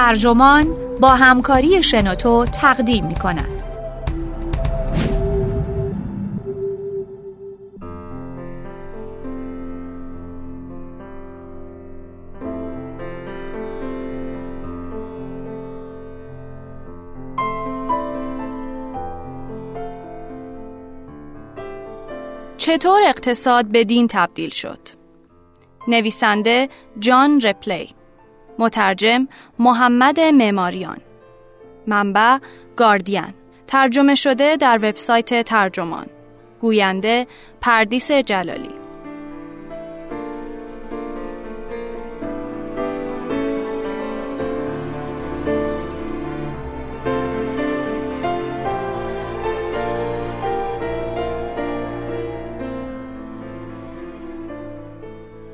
ترجمان با همکاری شنوتو تقدیم می کند. چطور اقتصاد به دین تبدیل شد؟ نویسنده جان رپلی مترجم محمد معماریان. منبع گاردین. ترجمه شده در وبسایت ترجمان. گوینده پردیس جلالی.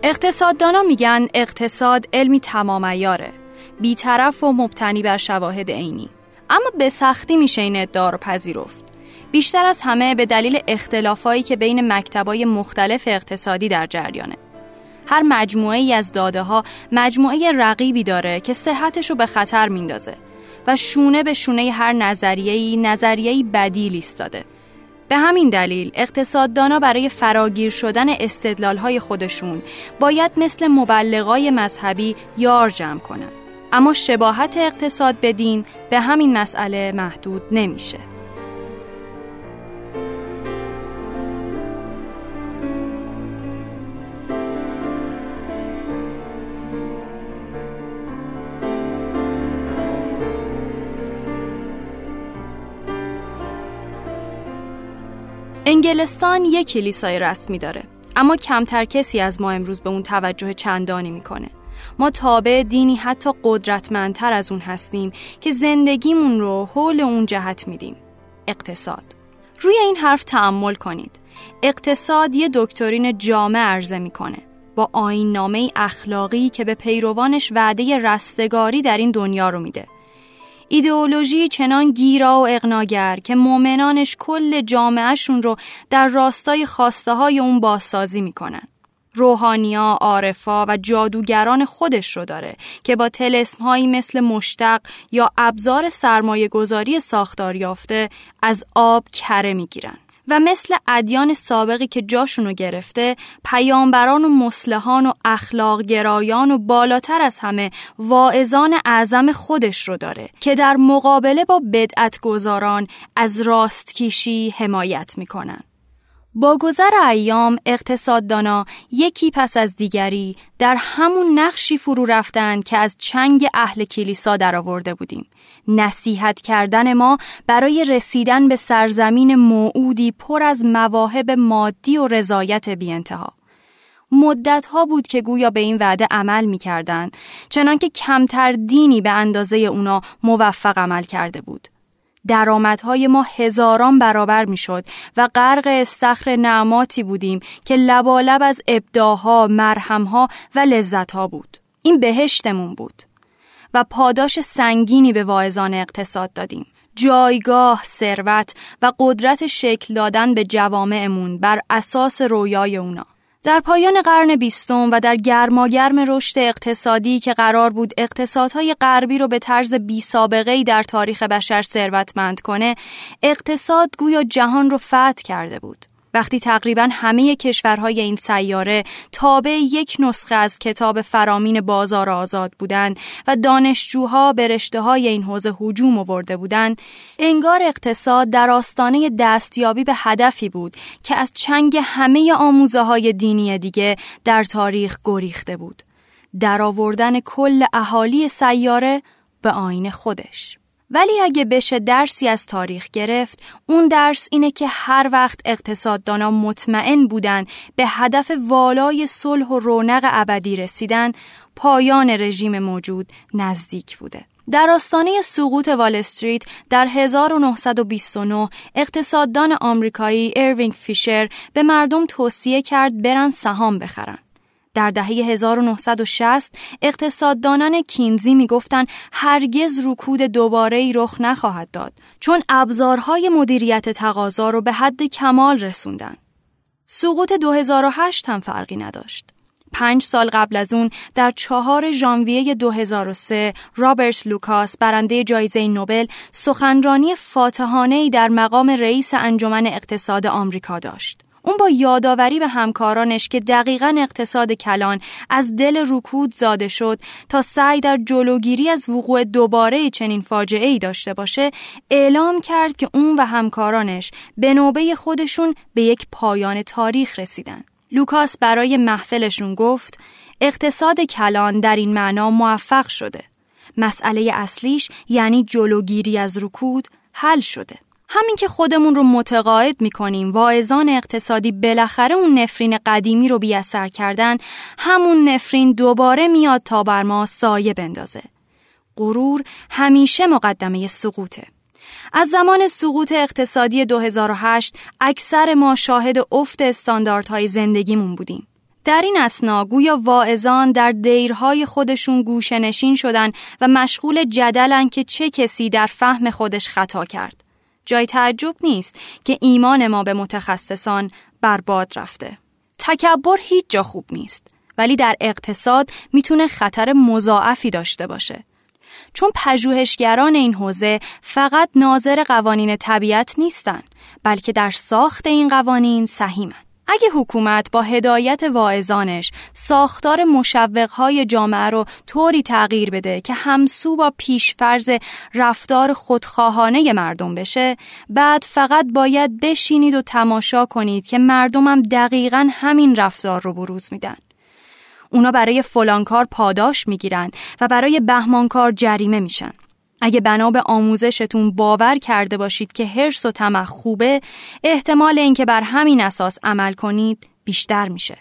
اقتصاددانا میگن اقتصاد علمی تمام ایاره بیطرف و مبتنی بر شواهد عینی. اما به سختی میشه این ادعا پذیرفت. بیشتر از همه به دلیل اختلافایی که بین مکتبای مختلف اقتصادی در جریانه. هر مجموعه ای از داده ها مجموعه رقیبی داره که صحتش رو به خطر میندازه و شونه به شونه هر نظریه‌ای نظریه‌ای بدیل ایستاده. به همین دلیل اقتصاددانا برای فراگیر شدن استدلالهای خودشون باید مثل مبلغای مذهبی یار جمع کنند. اما شباهت اقتصاد به دین به همین مسئله محدود نمیشه. انگلستان یک کلیسای رسمی داره اما کمتر کسی از ما امروز به اون توجه چندانی می‌کنه. ما تابع دینی حتی قدرتمندتر از اون هستیم که زندگیمون رو حول اون جهت میدیم. اقتصاد. روی این حرف تعمل کنید. اقتصاد یه دکترین جامع عرضه می‌کنه. با آین نامه اخلاقی که به پیروانش وعده رستگاری در این دنیا رو میده. ایدئولوژی چنان گیرا و اقناگر که مؤمنانش کل جامعهشون رو در راستای خواسته های اون بازسازی می‌کنن. روحانیا، عارفا و جادوگران خودش رو داره که با تلسم هایی مثل مشتق یا ابزار سرمایه گذاری ساختار یافته از آب کره می‌گیرن. و مثل ادیان سابقی که جاشونو گرفته پیامبران و مسلحان و اخلاق گرایان و بالاتر از همه واعظان اعظم خودش رو داره که در مقابله با بدعت گذاران از راستکیشی حمایت می‌کنن. با گذر ایام اقتصاددانا یکی پس از دیگری در همون نقشی فرو رفتند که از چنگ اهل کلیسا درآورده بودیم نصیحت کردن ما برای رسیدن به سرزمین موعودی پر از مواهب مادی و رضایت بی انتها. مدت ها بود که گویا به این وعده عمل می کردن چنانکه کمتر دینی به اندازه اونا موفق عمل کرده بود. درآمدهای ما هزاران برابر می‌شد و غرق استخر نعماتی بودیم که لبالب از ابداها، مرهمها و لذتها بود. این بهشتمون بود. و پاداش سنگینی به واعظان اقتصاد دادیم. جایگاه، ثروت و قدرت شکل دادن به جوامعمون بر اساس رویای اونا. در پایان قرن بیستم و در گرماگرم رشد اقتصادی که قرار بود اقتصادهای غربی رو به طرز بی سابقه در تاریخ بشر ثروتمند کنه، اقتصاد گویا جهان رو فتح کرده بود. وقتی تقریبا همه کشورهای این سیاره تابع یک نسخه از کتاب فرامین بازار آزاد بودند و دانشجوها به رشته های این حوزه هجوم آورده بودند انگار اقتصاد در آستانه دستیابی به هدفی بود که از چنگ همه آموزه های دینی دیگه در تاریخ گریخته بود. در آوردن کل اهالی سیاره به آیین خودش. ولی اگه بشه درسی از تاریخ گرفت اون درس اینه که هر وقت اقتصاددانا مطمئن بودن به هدف والای صلح و رونق ابدی رسیدن پایان رژیم موجود نزدیک بوده. در آستانه سقوط وال استریت در 1929 اقتصاددان آمریکایی اروینگ فیشر به مردم توصیه کرد برن سهام بخرن. در دهه 1960 اقتصاددانان کینزی می‌گفتند هرگز رکود دوباره ای رخ نخواهد داد چون ابزارهای مدیریت تقاضا رو به حد کمال رسوندن. سقوط 2008 هم فرقی نداشت. پنج سال قبل از اون در چهار ژانویه 2003 رابرت لوکاس برنده جایزه نوبل سخنرانی فاتحانه در مقام رئیس انجمن اقتصاد آمریکا داشت. اون با یادآوری به همکارانش که دقیقا اقتصاد کلان از دل رکود زاده شد تا سعی در جلوگیری از وقوع دوباره چنین فاجعه ای داشته باشه اعلام کرد که اون و همکارانش به نوبه خودشون به یک پایان تاریخ رسیدن. لوکاس برای محفلشون گفت اقتصاد کلان در این معنا موفق شده. مسئله اصلیش یعنی جلوگیری از رکود حل شده. همین که خودمون رو متقاعد می‌کنیم واعظان اقتصادی بالاخره اون نفرین قدیمی رو بیاثر کردن همون نفرین دوباره میاد تا بر ما سایه بندازه. غرور همیشه مقدمه سقوطه. از زمان سقوط اقتصادی 2008 اکثر ما شاهد افت استانداردهای زندگیمون بودیم. در این اسنا گویا واعظان در دیرهای خودشون گوشنشین شدن و مشغول جدلن که چه کسی در فهم خودش خطا کرد. جای تعجب نیست که ایمان ما به متخصصان برباد رفته. تکبر هیچ جا خوب نیست ولی در اقتصاد می‌تونه خطر مضاعفی داشته باشه. چون پژوهشگران این حوزه فقط ناظر قوانین طبیعت نیستن بلکه در ساخت این قوانین سهیمن. اگه حکومت با هدایت واعظانش ساختار مشوقهای جامعه رو طوری تغییر بده که همسو با پیشفرز رفتار خودخواهانه مردم بشه بعد فقط باید بشینید و تماشا کنید که مردمم دقیقا همین رفتار رو بروز میدن. اونا برای فلانکار پاداش می‌گیرن و برای بهمانکار جریمه میشن. اگه بنا به آموزشتون باور کرده باشید که هرس و طمع خوبه احتمال اینکه بر همین اساس عمل کنید بیشتر میشه.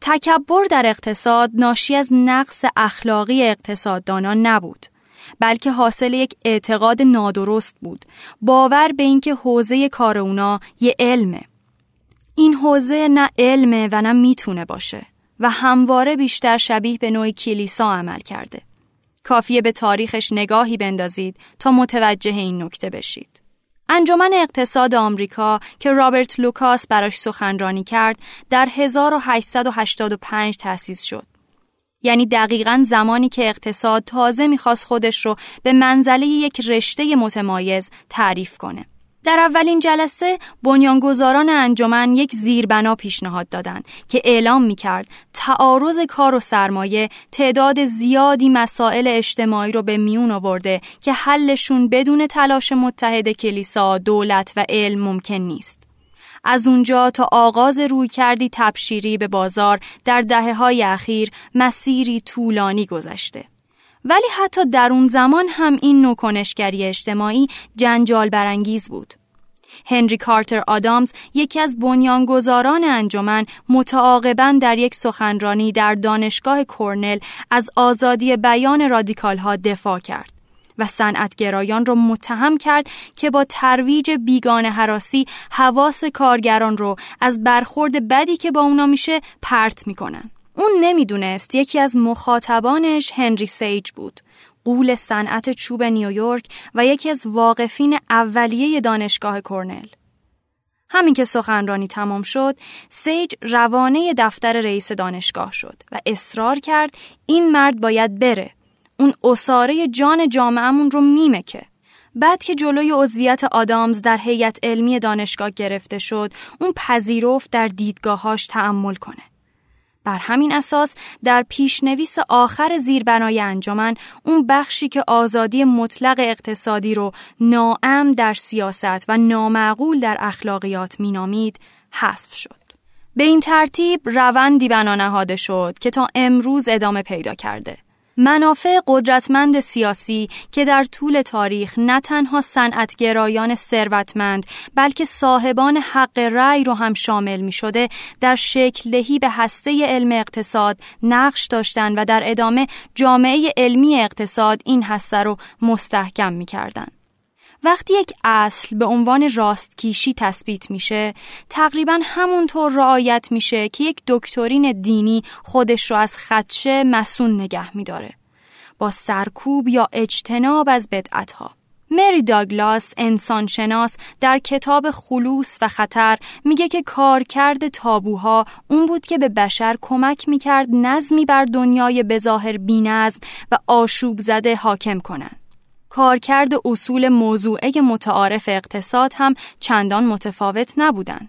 تکبر در اقتصاد ناشی از نقص اخلاقی اقتصاددانان نبود بلکه حاصل یک اعتقاد نادرست بود. باور به اینکه حوزه کار اونا یه علمه. این حوزه نه علمه و نه می‌تونه باشه و همواره بیشتر شبیه به نوع کلیسا عمل کرده. کافیه به تاریخش نگاهی بندازید تا متوجه این نکته بشید. انجمن اقتصاد آمریکا که رابرت لوکاس براش سخنرانی کرد در 1885 تأسیس شد. یعنی دقیقا زمانی که اقتصاد تازه می‌خواست خودش رو به منزله یک رشته متمایز تعریف کنه. در اولین جلسه بنیانگذاران انجمن یک زیربنا پیشنهاد دادند که اعلام می کرد تعارض کار و سرمایه تعداد زیادی مسائل اجتماعی رو به میون آورده که حلشون بدون تلاش متحد کلیسا، دولت و علم ممکن نیست. از اونجا تا آغاز روی کردی تبشیری به بازار در دهه های اخیر مسیری طولانی گذشته. ولی حتی در اون زمان هم این نوع کنشگری اجتماعی جنجال برانگیز بود. هنری کارتر آدامز یکی از بنیانگذاران انجمن متعاقبا در یک سخنرانی در دانشگاه کورنل از آزادی بیان رادیکال ها دفاع کرد و صنعتگرایان را متهم کرد که با ترویج بیگانه هراسی حواس کارگران رو از برخورد بدی که با اونا میشه پرت می‌کنن. اون نمی‌دونست یکی از مخاطبانش هنری سیج بود قول صنعت چوب نیویورک و یکی از واقفین اولیه دانشگاه کرنل. همین که سخنرانی تمام شد، سیج روانه دفتر رئیس دانشگاه شد و اصرار کرد این مرد باید بره. اون اصاره جان جامعهمون رو میمکه. بعد که جلوی عضویت آدامز در هیئت علمی دانشگاه گرفته شد، اون پذیرفت در دیدگاهاش تعمل کنه. بر همین اساس در پیشنویس آخر زیربنای انجمن اون بخشی که آزادی مطلق اقتصادی رو ناام در سیاست و نامعقول در اخلاقیات مینامید حذف شد. به این ترتیب روندی بنا نهاده شد که تا امروز ادامه پیدا کرده. منافع قدرتمند سیاسی که در طول تاریخ نه تنها صنعتگرایان ثروتمند بلکه صاحبان حق رأی رو هم شامل می شده در شکل دهی به هسته علم اقتصاد نقش داشتند و در ادامه جامعه علمی اقتصاد این هسته رو مستحکم می کردن. وقتی یک اصل به عنوان راستکیشی تثبیت میشه تقریبا همونطور رعایت میشه که یک دکترین دینی خودش رو از خدشه مسون نگه میداره با سرکوب یا اجتناب از بدعتها مری داگلاس انسانشناس در کتاب خلوص و خطر میگه که کارکرد تابوها اون بود که به بشر کمک می‌کرد نظمی بر دنیای بظاهر بینظم و آشوب زده حاکم کنن. کارکرد اصول موضوعه متعارف اقتصاد هم چندان متفاوت نبودن.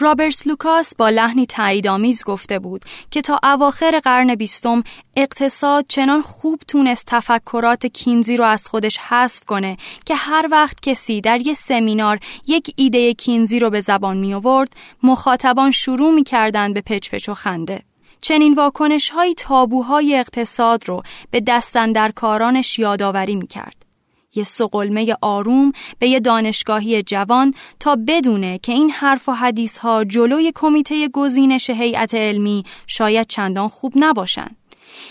رابرت لوکاس با لحنی تاییدآمیز گفته بود که تا اواخر قرن بیستم اقتصاد چنان خوب تونست تفکرات کینزی رو از خودش حذف کنه که هر وقت کسی در یه سمینار یک ایده کینزی رو به زبان می آورد مخاطبان شروع می به پچ پچ و خنده چنین واکنش های تابوهای اقتصاد رو به کارانش یادآوری می کرد. یه سقلمه آروم به یه دانشگاهی جوان تا بدونه که این حرف و حدیث ها جلوی کمیته گزینش هیئت علمی شاید چندان خوب نباشند.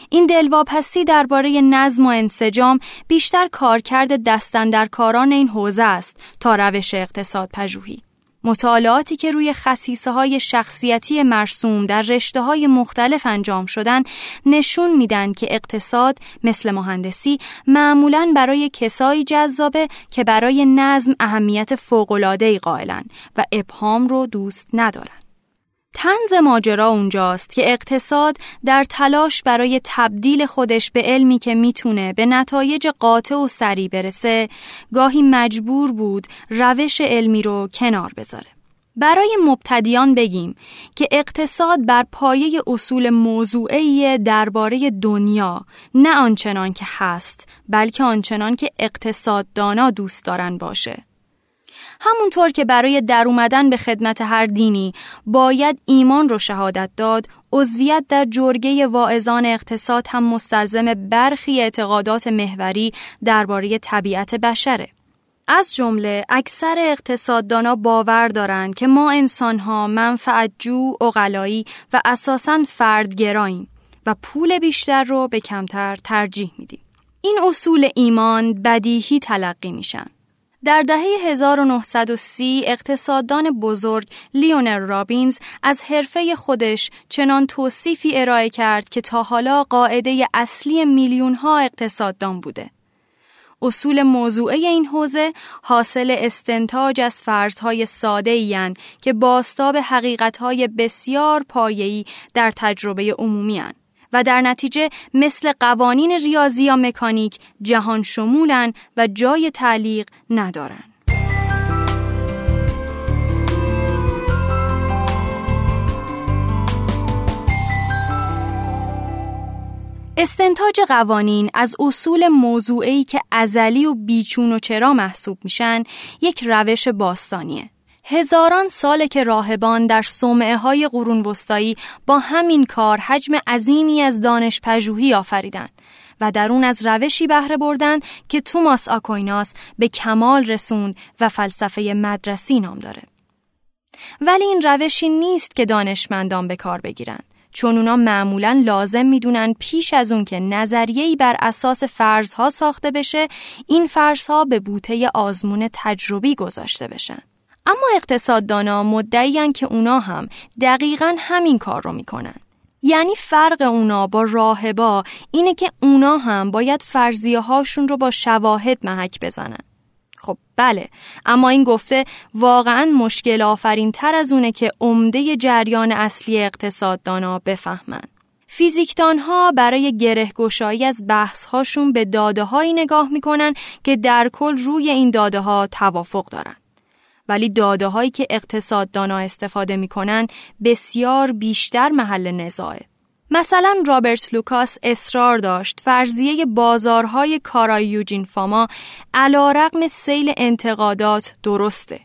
این دلواپسی درباره نظم و انسجام بیشتر کارکرد دستندرکاران این حوزه است تا روش اقتصاد پژوهی. مطالعاتی که روی خصیصه های شخصیتی مرسوم در رشته های مختلف انجام شدن نشون میدن که اقتصاد مثل مهندسی معمولا برای کسایی جذابه که برای نظم اهمیت فوق‌العاده‌ای قائلن و ابهام رو دوست ندارن. تنز ماجرا اونجاست که اقتصاد در تلاش برای تبدیل خودش به علمی که می‌تونه به نتایج قاطع و سریع برسه گاهی مجبور بود روش علمی رو کنار بذاره. برای مبتدیان بگیم که اقتصاد بر پایه اصول موضوعی درباره دنیا نه آنچنان که هست بلکه آنچنان که اقتصاددانا دوست دارن باشه. همونطور که برای در اومدن به خدمت هر دینی باید ایمان رو شهادت داد، عضویت در جرگه واعظان اقتصاد هم مستلزم برخی اعتقادات محوری درباره طبیعت بشره. از جمله اکثر اقتصاددانا باور دارند که ما انسانها منفعتجو، اقلایی و اساساً فردگراییم و پول بیشتر رو به کمتر ترجیح میدیم. این اصول ایمان بدیهی تلقی میشن. در دهه 1930 اقتصاددان بزرگ لیونر رابینز از حرفه خودش چنان توصیفی ارائه کرد که تا حالا قاعده اصلی میلیون ها اقتصاددان بوده. اصول موضوعه این حوزه حاصل استنتاج از فرضهای ساده این که باستاب حقیقتهای بسیار پایه‌ای در تجربه عمومی و در نتیجه مثل قوانین ریاضی یا مکانیک جهان شمولن و جای تعلیق ندارن. استنتاج قوانین از اصول موضوعی که ازلی و بیچون و چرا محسوب میشن یک روش باستانیه. هزاران ساله که راهبان در صومعه های قرون وسطایی با همین کار حجم عظیمی از دانش پژوهی آفریدند و در اون از روشی بهره بردند که توماس آکویناس به کمال رسوند و فلسفه مدرسی نام داره. ولی این روشی نیست که دانشمندان به کار بگیرند. چون اونا معمولا لازم می‌دونن پیش از اون که نظریه‌ای بر اساس فرضها ساخته بشه این فرضها به بوته آزمون تجربی گذاشته بشن. اما اقتصاددانا مدعیان که اونا هم دقیقا همین کار رو می‌کنن. یعنی فرق اونا با راهبا اینه که اونا هم باید فرضیه هاشون رو با شواهد محک بزنن. خب بله اما این گفته واقعا مشکل آفرین تر از اونه که عمده جریان اصلی اقتصاددانا بفهمن. فیزیکدان ها برای گره گشایی از بحث هاشون به داده هایی نگاه می‌کنن که در کل روی این داده ها توافق دارن. ولی داده هایی که اقتصاددانا استفاده می‌کنن بسیار بیشتر محل نزاعه. مثلا رابرت لوکاس اصرار داشت فرضیه بازارهای کارای یوجین فاما علا رقم سیل انتقادات درسته.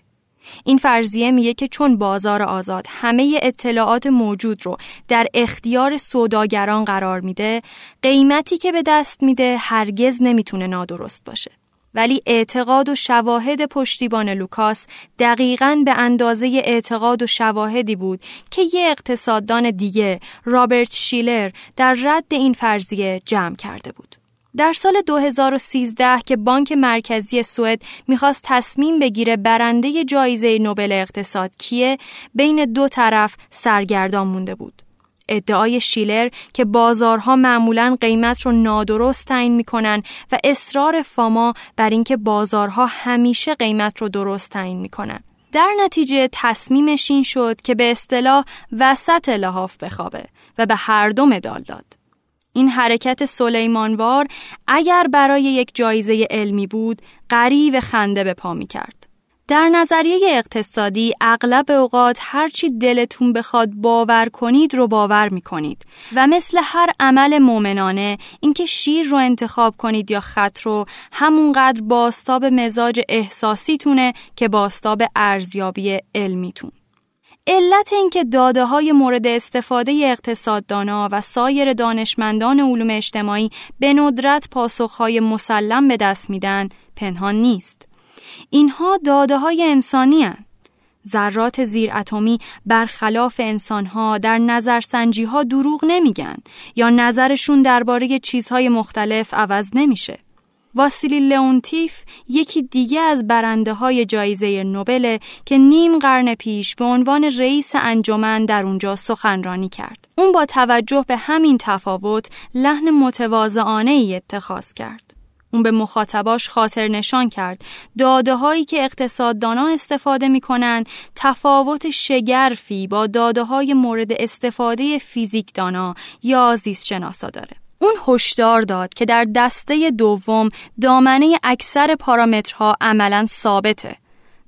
این فرضیه میگه که چون بازار آزاد همه اطلاعات موجود رو در اختیار سوداگران قرار میده قیمتی که به دست میده هرگز نمی‌تونه نادرست باشه. ولی اعتقاد و شواهد پشتیبان لوکاس دقیقا به اندازه اعتقاد و شواهدی بود که یه اقتصاددان دیگه رابرت شیلر در رد این فرضیه جمع کرده بود. در سال 2013 که بانک مرکزی سوئد می‌خواست تصمیم بگیره برنده جایزه نوبل اقتصاد کیه بین دو طرف سرگردان مونده بود. ادعای شیلر که بازارها معمولا قیمت رو نادرست تعیین می‌کنن و اصرار فاما بر اینکه بازارها همیشه قیمت رو درست تعیین می‌کنن. در نتیجه تصمیمش این شد که به اصطلاح وسط لحاف بخوابه و به هر دو مدال داد. این حرکت سلیمانوار اگر برای یک جایزه علمی بود قریب خنده به پا می کرد. در نظریه اقتصادی اغلب اوقات هرچی دلتون بخواد باور کنید رو باور می کنید و مثل هر عمل مؤمنانه اینکه شیر رو انتخاب کنید یا خط رو همونقدر باستاب مزاج احساسیتونه که باستاب ارزیابی علمیتون. علت اینکه داده های مورد استفاده اقتصاددانا و سایر دانشمندان علوم اجتماعی به ندرت پاسخهای مسلم به دست میدن پنهان نیست. اینها داده های انسانی هن. ذرات زیر اتمی برخلاف انسانها در نظرسنجی ها دروغ نمیگن یا نظرشون درباره چیزهای مختلف عوض نمیشه. واسیلی لئونتیف یکی دیگه از برنده های جایزه نوبل که نیم قرن پیش به عنوان رئیس انجمن در اونجا سخنرانی کرد. اون با توجه به همین تفاوت لحن متواضعانه ای اتخاذ کرد. اون به مخاطباش خاطر نشان کرد داده هایی که اقتصاددانا استفاده می‌کنن تفاوت شگرفی با داده های مورد استفاده فیزیکدانا یا زیست شناسا داره. اون هشدار داد که در دسته دوم دامنه اکثر پارامترها عملا ثابته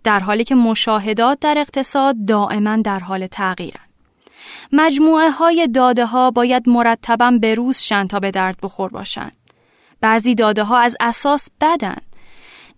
در حالی که مشاهدات در اقتصاد دائما در حال تغییرن. مجموعه های داده ها باید مرتبا بروز شن تا به درد بخور باشن. بعضی داده ها از اساس بدن.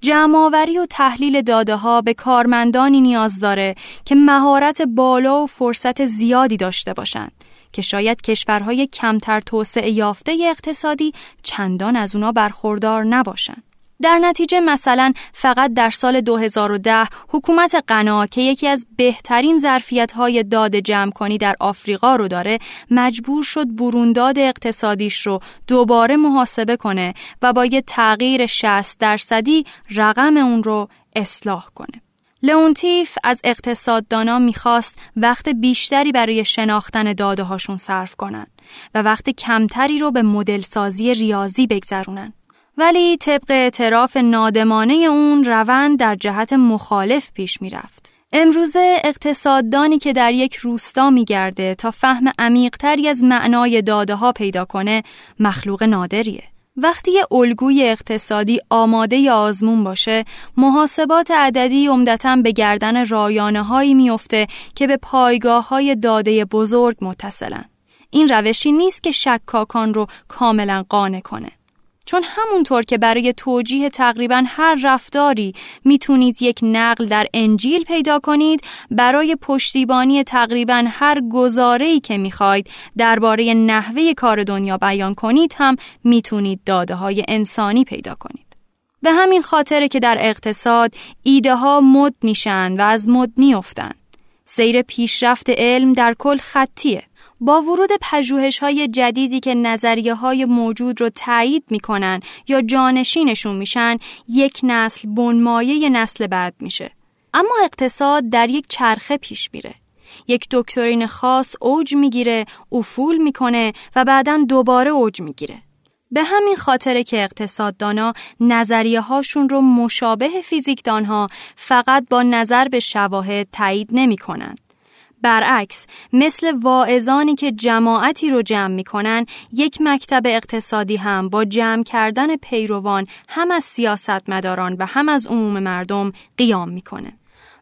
جمعآوری و تحلیل داده ها به کارمندانی نیاز داره که مهارت بالا و فرصت زیادی داشته باشند که شاید کشورهای کمتر توسعه یافته اقتصادی چندان از اونا برخوردار نباشند. در نتیجه مثلا فقط در سال 2010 حکومت قنا که یکی از بهترین ظرفیت های داد جمع کنی در آفریقا رو داره مجبور شد برونداد اقتصادیش رو دوباره محاسبه کنه و با یه تغییر 60 درصدی رقم اون رو اصلاح کنه. لئونتیف از اقتصاددانا می‌خواست وقت بیشتری برای شناختن داده هاشون صرف کنن و وقت کمتری رو به مدل سازی ریاضی بگذرونن. ولی طبق اعتراف نادمانه اون روند در جهت مخالف پیش می‌رفت. امروزه اقتصاددانی که در یک روستا میگرده تا فهم عمیقتری از معنای داده ها پیدا کنه مخلوق نادریه. وقتی یه الگوی اقتصادی آماده ی آزمون باشه، محاسبات عددی عمدتا به گردن رایانه هایی میفته که به پایگاه های داده بزرگ متصلن. این روشی نیست که شکاکان رو کاملا قانع کنه. چون همونطور که برای توجیه تقریبا هر رفتاری می‌تونید یک نقل در انجیل پیدا کنید برای پشتیبانی تقریبا هر گزاره‌ای که می‌خواید درباره نحوه کار دنیا بیان کنید هم می‌تونید داده های انسانی پیدا کنید. به همین خاطره که در اقتصاد ایده ها مد میشن و از مد میافتند. سیر پیشرفت علم در کل خطیه. با ورود پژوهش های جدیدی که نظریه های موجود رو تایید می‌کنن یا جانشینشون میشن یک نسل بنمایه نسل بعد میشه. اما اقتصاد در یک چرخه پیش میره. یک دکترین خاص اوج می‌گیره افول می‌کنه و بعدا دوباره اوج می‌گیره. به همین خاطره که اقتصاددانا نظریه هاشون رو مشابه فیزیکدانها فقط با نظر به شواهد تایید نمی کنند. برعکس مثل واعظانی که جماعتی رو جمع می‌کنن یک مکتب اقتصادی هم با جمع کردن پیروان هم از سیاستمداران و هم از عموم مردم قیام می‌کنه.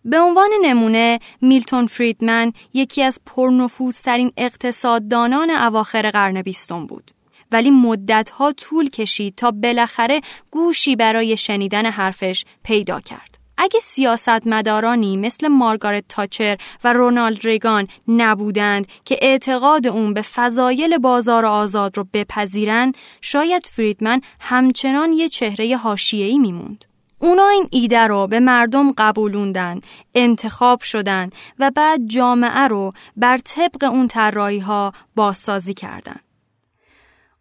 به عنوان نمونه میلتون فریدمن یکی از پرنفوذترین اقتصاددانان اواخر قرن بیستم بود. ولی مدتها طول کشید تا بالاخره گوشی برای شنیدن حرفش پیدا کرد. اگه سیاستمدارانی مثل مارگارت تاچر و رونالد ریگان نبودند که اعتقاد اون به فضایل بازار آزاد رو بپذیرند شاید فریدمن همچنان یه چهره حاشیه‌ای میموند. اونا این ایده رو به مردم قبولوندن، انتخاب شدن و بعد جامعه رو بر طبق اون طراحی ها بازسازی کردن.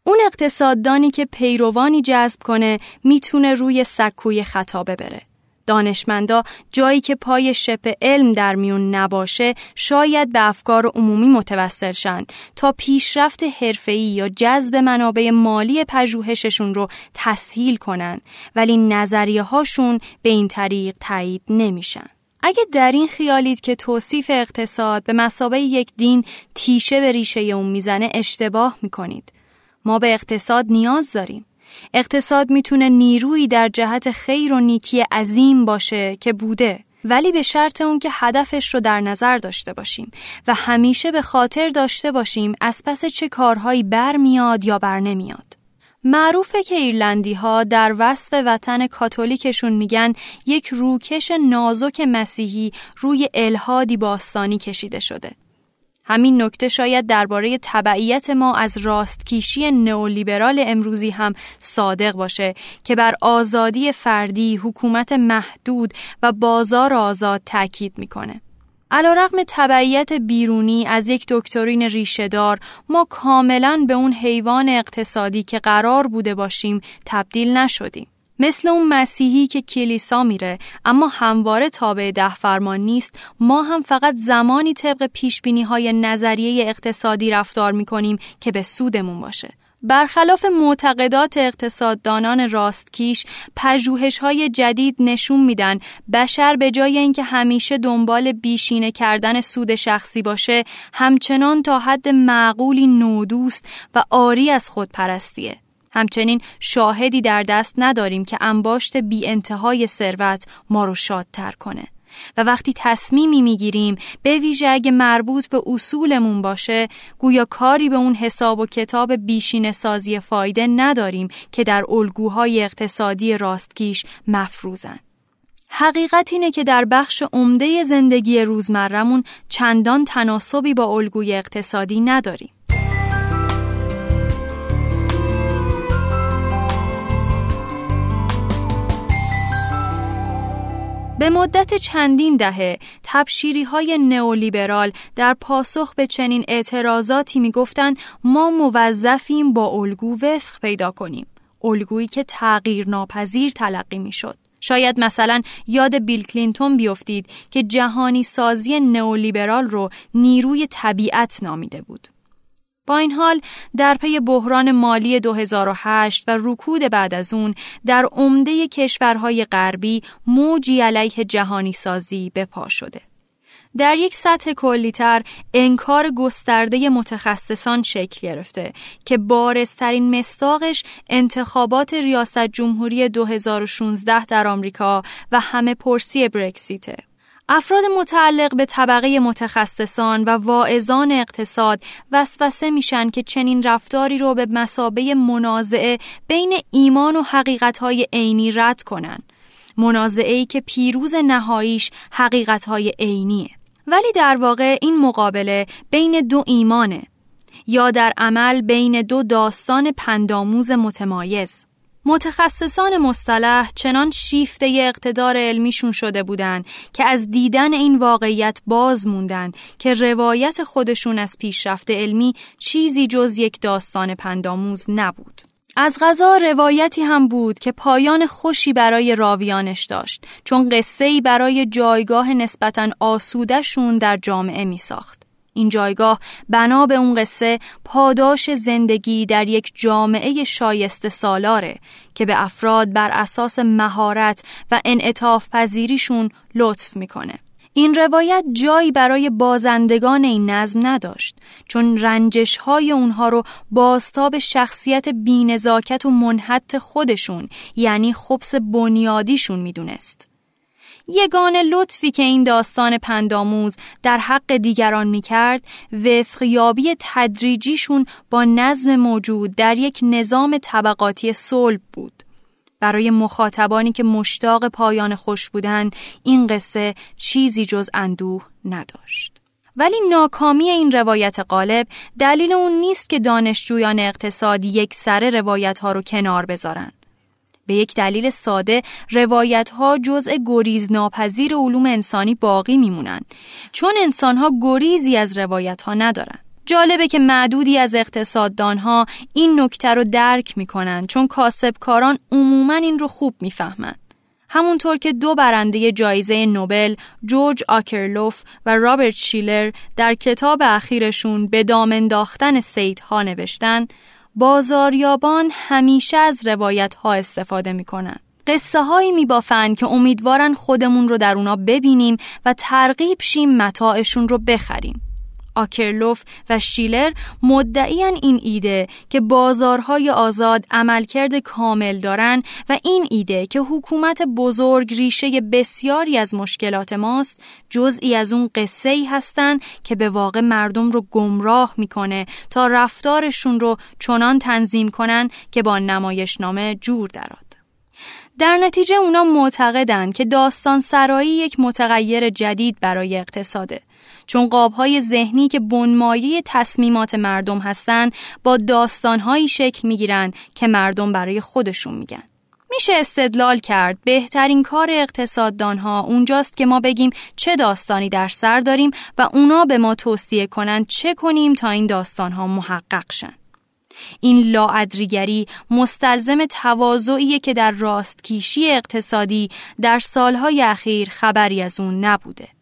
اون اقتصاددانی که پیروانی جذب کنه می‌تونه روی سکوی خطا ببره. دانشمندا جایی که پای شپ علم در میون نباشه شاید به افکار عمومی متوسل شند تا پیشرفت حرفه‌ای یا جذب منابع مالی پژوهششون رو تسهیل کنن ولی نظریه هاشون به این طریق تایید نمیشن اگه در این خیالید که توصیف اقتصاد به مسابه یک دین تیشه به ریشه اون می‌زنه اشتباه می‌کنید. ما به اقتصاد نیاز داریم. اقتصاد می‌تونه نیرویی در جهت خیر و نیکی عظیم باشه که بوده ولی به شرط اون که هدفش رو در نظر داشته باشیم و همیشه به خاطر داشته باشیم از پس چه کارهایی برمیاد یا بر نمیاد. معروفه که ایرلندی ها در وصف وطن کاتولیکشون میگن یک روکش نازک مسیحی روی الهادی باستانی کشیده شده. همین نکته شاید درباره تبعیت ما از راستکیشی نئولیبرال امروزی هم صادق باشه که بر آزادی فردی، حکومت محدود و بازار آزاد تاکید می‌کنه. رقم تبعیت بیرونی از یک دکترین ریشهدار ما کاملا به اون حیوان اقتصادی که قرار بوده باشیم تبدیل نشدیم. مثل اون مسیحی که کلیسا میره اما همواره تابع ده فرمان نیست ما هم فقط زمانی طبق پیشبینی های نظریه اقتصادی رفتار می‌کنیم که به سودمون باشه. برخلاف معتقدات اقتصاددانان راستکیش پژوهش های جدید نشون میدن بشر به جای اینکه همیشه دنبال بیشینه کردن سود شخصی باشه همچنان تا حد معقولی نودوست و آری از خودپرستیه همچنین شاهدی در دست نداریم که انباشت بی انتهای ثروت ما رو شادتر کنه و وقتی تصمیمی می‌گیریم به ویژه اگه مربوط به اصولمون باشه گویا کاری به اون حساب و کتاب بیشین سازی فایده نداریم که در الگوهای اقتصادی راستگیش مفروزن. حقیقت اینه که در بخش عمده زندگی روزمرمون چندان تناسبی با الگوی اقتصادی نداریم. به مدت چندین دهه تبشیری های نئولیبرال در پاسخ به چنین اعتراضاتی می‌گفتند ما موظفیم با الگو وفق پیدا کنیم الگویی که تغییر ناپذیر تلقی می‌شد. شاید مثلا یاد بیل کلینتون بیفتید که جهانی سازی نئولیبرال رو نیروی طبیعت نامیده بود. با این حال در پی بحران مالی 2008 و رکود بعد از اون در عمده کشورهای غربی موجی علیه جهانی سازی به پا شده. در یک سطح کلیتر انکار گسترده متخصصان شکل گرفته که بارسترین مستاقش انتخابات ریاست جمهوری 2016 در آمریکا و همه پرسی برکسیته. افراد متعلق به طبقه متخصصان و واعظان اقتصاد وسوسه میشن که چنین رفتاری رو به مسابه منازعه بین ایمان و حقیقتهای عینی رد کنن. منازعه که پیروز نهاییش حقیقتهای عینیه. ولی در واقع این مقابله بین دو ایمانه یا در عمل بین دو داستان پنداموز متمایز. متخصصان مصطلح چنان شیفته اقتدار علمیشون شده بودند که از دیدن این واقعیت باز موندن که روایت خودشون از پیشرفت علمی چیزی جز یک داستان پنداموز نبود. از غذا روایتی هم بود که پایان خوشی برای راویانش داشت چون قصه برای جایگاه نسبتا آسودشون در جامعه می ساخت. این جایگاه بنا به اون قصه پاداش زندگی در یک جامعه شایسته سالاره که به افراد بر اساس مهارت و انعطاف پذیریشون لطف می‌کنه. این روایت جایی برای بازندگان این نظم نداشت چون رنجش های اونها رو باستاب شخصیت بینزاکت و منحت خودشون یعنی خبس بنیادیشون می‌دونست. یگان لطفی که این داستان پنداموز در حق دیگران می کرد وفقیابی تدریجیشون با نظم موجود در یک نظام طبقاتی صلب بود. برای مخاطبانی که مشتاق پایان خوش بودند این قصه چیزی جز اندوه نداشت. ولی ناکامی این روایت غالب دلیل اون نیست که دانشجویان اقتصاد یک سر روایت ها رو کنار بذارن. به یک دلیل ساده روایت ها جزء گریز ناپذیر علوم انسانی باقی میمونند. چون انسان ها گریزی از روایت ها ندارن جالبه که معدودی از اقتصاددان ها این نکته رو درک می‌کنن چون کاسبکاران عموما این رو خوب می‌فهمند. همونطور که دو برنده جایزه نوبل جورج آکرلوف و رابرت شیلر در کتاب اخیرشون به دام انداختن سیدها نوشتن بازاریابان همیشه از روایت ها استفاده می‌کنن قصه هایی می بافن که امیدوارن خودمون رو در اونا ببینیم و ترغیب شیم متاعشون رو بخریم. آکرلوف و شیلر مدعیان این ایده که بازارهای آزاد عملکرد کامل دارن و این ایده که حکومت بزرگ ریشه بسیاری از مشکلات ماست جزئی از اون قصه ای هستن که به واقع مردم رو گمراه می‌کنه تا رفتارشون رو چنان تنظیم کنن که با نمایشنامه جور دراد. در نتیجه اونا معتقدند که داستان سرایی یک متغیر جدید برای اقتصاده چون قابهای ذهنی که بنمایه تصمیمات مردم هستند با داستانهایی شکل می‌گیرند که مردم برای خودشون میگن میشه استدلال کرد بهترین کار اقتصاددانها اونجاست که ما بگیم چه داستانی در سر داریم و اونا به ما توصیه کنند چه کنیم تا این داستانها محقق شن. این لاعدریگری مستلزم تواضعی که در راستکیشی اقتصادی در سالهای اخیر خبری از اون نبوده.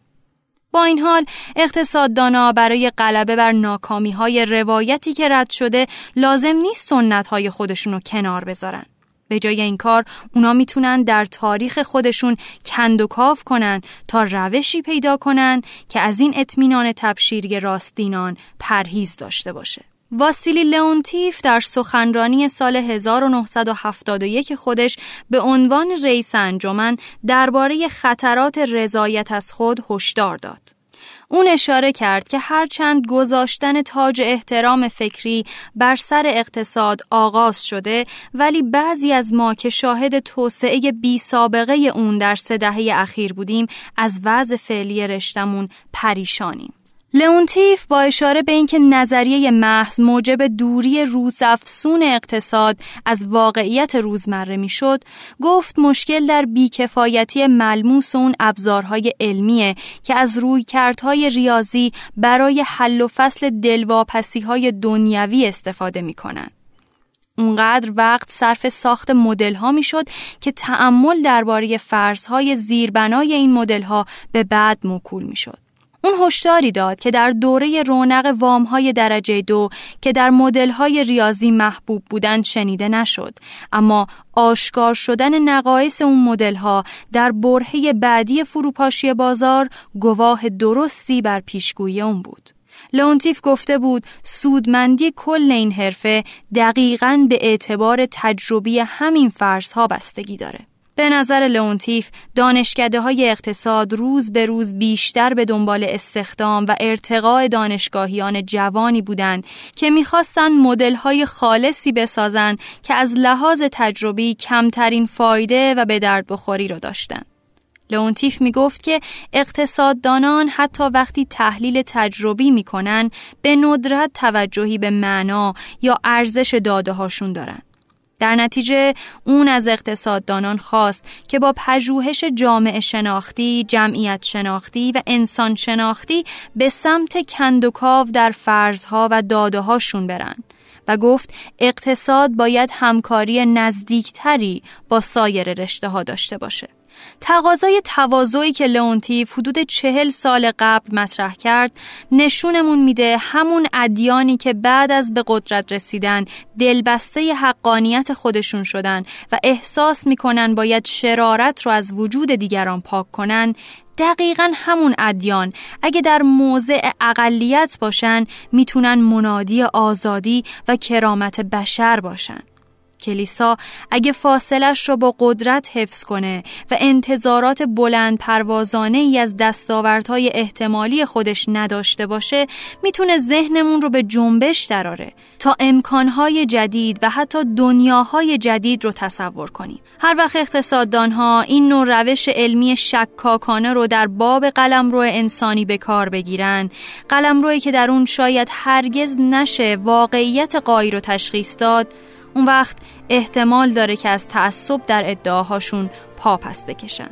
با این حال اقتصاددانا برای غلبه بر ناکامی های روایتی که رد شده لازم نیست سنت های خودشونو کنار بذارن. به جای این کار اونا می‌تونن در تاریخ خودشون کند و کاف کنن تا روشی پیدا کنن که از این اطمینان تبشیری راستینان پرهیز داشته باشه. واسیلی لئونتیف در سخنرانی سال 1971 خودش به عنوان رئیس انجمن درباره خطرات رضایت از خود هشدار داد. اون اشاره کرد که هرچند گذاشتن تاج احترام فکری بر سر اقتصاد آغاز شده ولی بعضی از ما که شاهد توسعه بی سابقه اون در سه دهه اخیر بودیم از وضع فعلی رشتمون پریشانیم. لئونتیف با اشاره به اینکه نظریه محض موجب دوری روزافسون اقتصاد از واقعیت روزمره می‌شد گفت مشکل در بیکفایتی ملموس اون ابزارهای علمیه که از رویکردهای ریاضی برای حل و فصل دلواپسی های دنیوی استفاده می‌کنن. اونقدر وقت صرف ساخت مدل ها می‌شد که تعمل درباره فرضهای زیربنای این مدل ها به بعد موکول می‌شد. اون هشداری داد که در دوره رونق وام درجه دو که در مدل های ریاضی محبوب بودند شنیده نشد. اما آشکار شدن نقایص اون مدل ها در برهه بعدی فروپاشی بازار گواه درستی بر پیشگویی اون بود. لونتیف گفته بود سودمندی کل این حرفه دقیقاً به اعتبار تجربی همین فرضها بستگی داره. به نظر لئونتیف دانشکده های اقتصاد روز به روز بیشتر به دنبال استخدام و ارتقاء دانشگاهیان جوانی بودند که می‌خواستند مدل های خالصی بسازند که از لحاظ تجربی کمترین فایده و به درد بخوری را داشتند. لئونتیف می گفت که اقتصاددانان حتی وقتی تحلیل تجربی می‌کنن به ندرت توجهی به معنا یا ارزش داده هاشون دارن. در نتیجه اون از اقتصاددانان خواست که با پژوهش جامعه شناختی، جمعیت شناختی و انسان شناختی به سمت کندوکاو در فرضها و داده هاشون برن و گفت اقتصاد باید همکاری نزدیکتری با سایر رشته ها داشته باشه. تقاضای تواضعی که لئونتیف حدود چهل سال قبل مطرح کرد نشونمون میده همون ادیانی که بعد از به قدرت رسیدن دلبسته حقانیت خودشون شدن و احساس می‌کنن باید شرارت رو از وجود دیگران پاک کنن دقیقا همون ادیان. اگه در موضع اقلیت باشن می‌تونن منادی آزادی و کرامت بشر باشن. کلیسا اگه فاصلش رو با قدرت حفظ کنه و انتظارات بلند پروازانه ای از دستاوردهای احتمالی خودش نداشته باشه می‌تونه ذهنمون رو به جنبش دراره تا امکانهای جدید و حتی دنیاهای جدید رو تصور کنیم. هر وقت اقتصاددانها این نوع روش علمی شکاکانه رو در باب قلمرو انسانی به کار بگیرن قلمرویی که در اون شاید هرگز نشه واقعیت قایی رو تشخیص داد اون وقت احتمال داره که از تعصب در ادعاهاشون پا پس بکشن.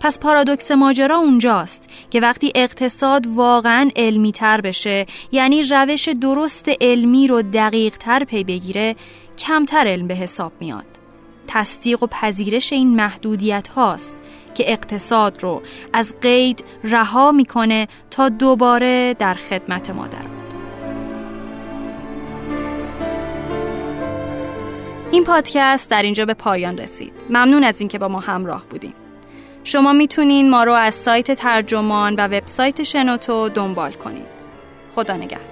پس پارادوکس ماجرا اونجاست که وقتی اقتصاد واقعا علمی تر بشه یعنی روش درست علمی رو دقیق تر پی بگیره کمتر علم به حساب میاد. تصدیق و پذیرش این محدودیت هاست که اقتصاد رو از قید رها می‌کنه تا دوباره در خدمت مادران این پادکست در اینجا به پایان رسید. ممنون از اینکه با ما همراه بودیم. شما می‌تونین ما رو از سایت ترجمان و وبسایت شنوتو دنبال کنید. خدا نگهدار.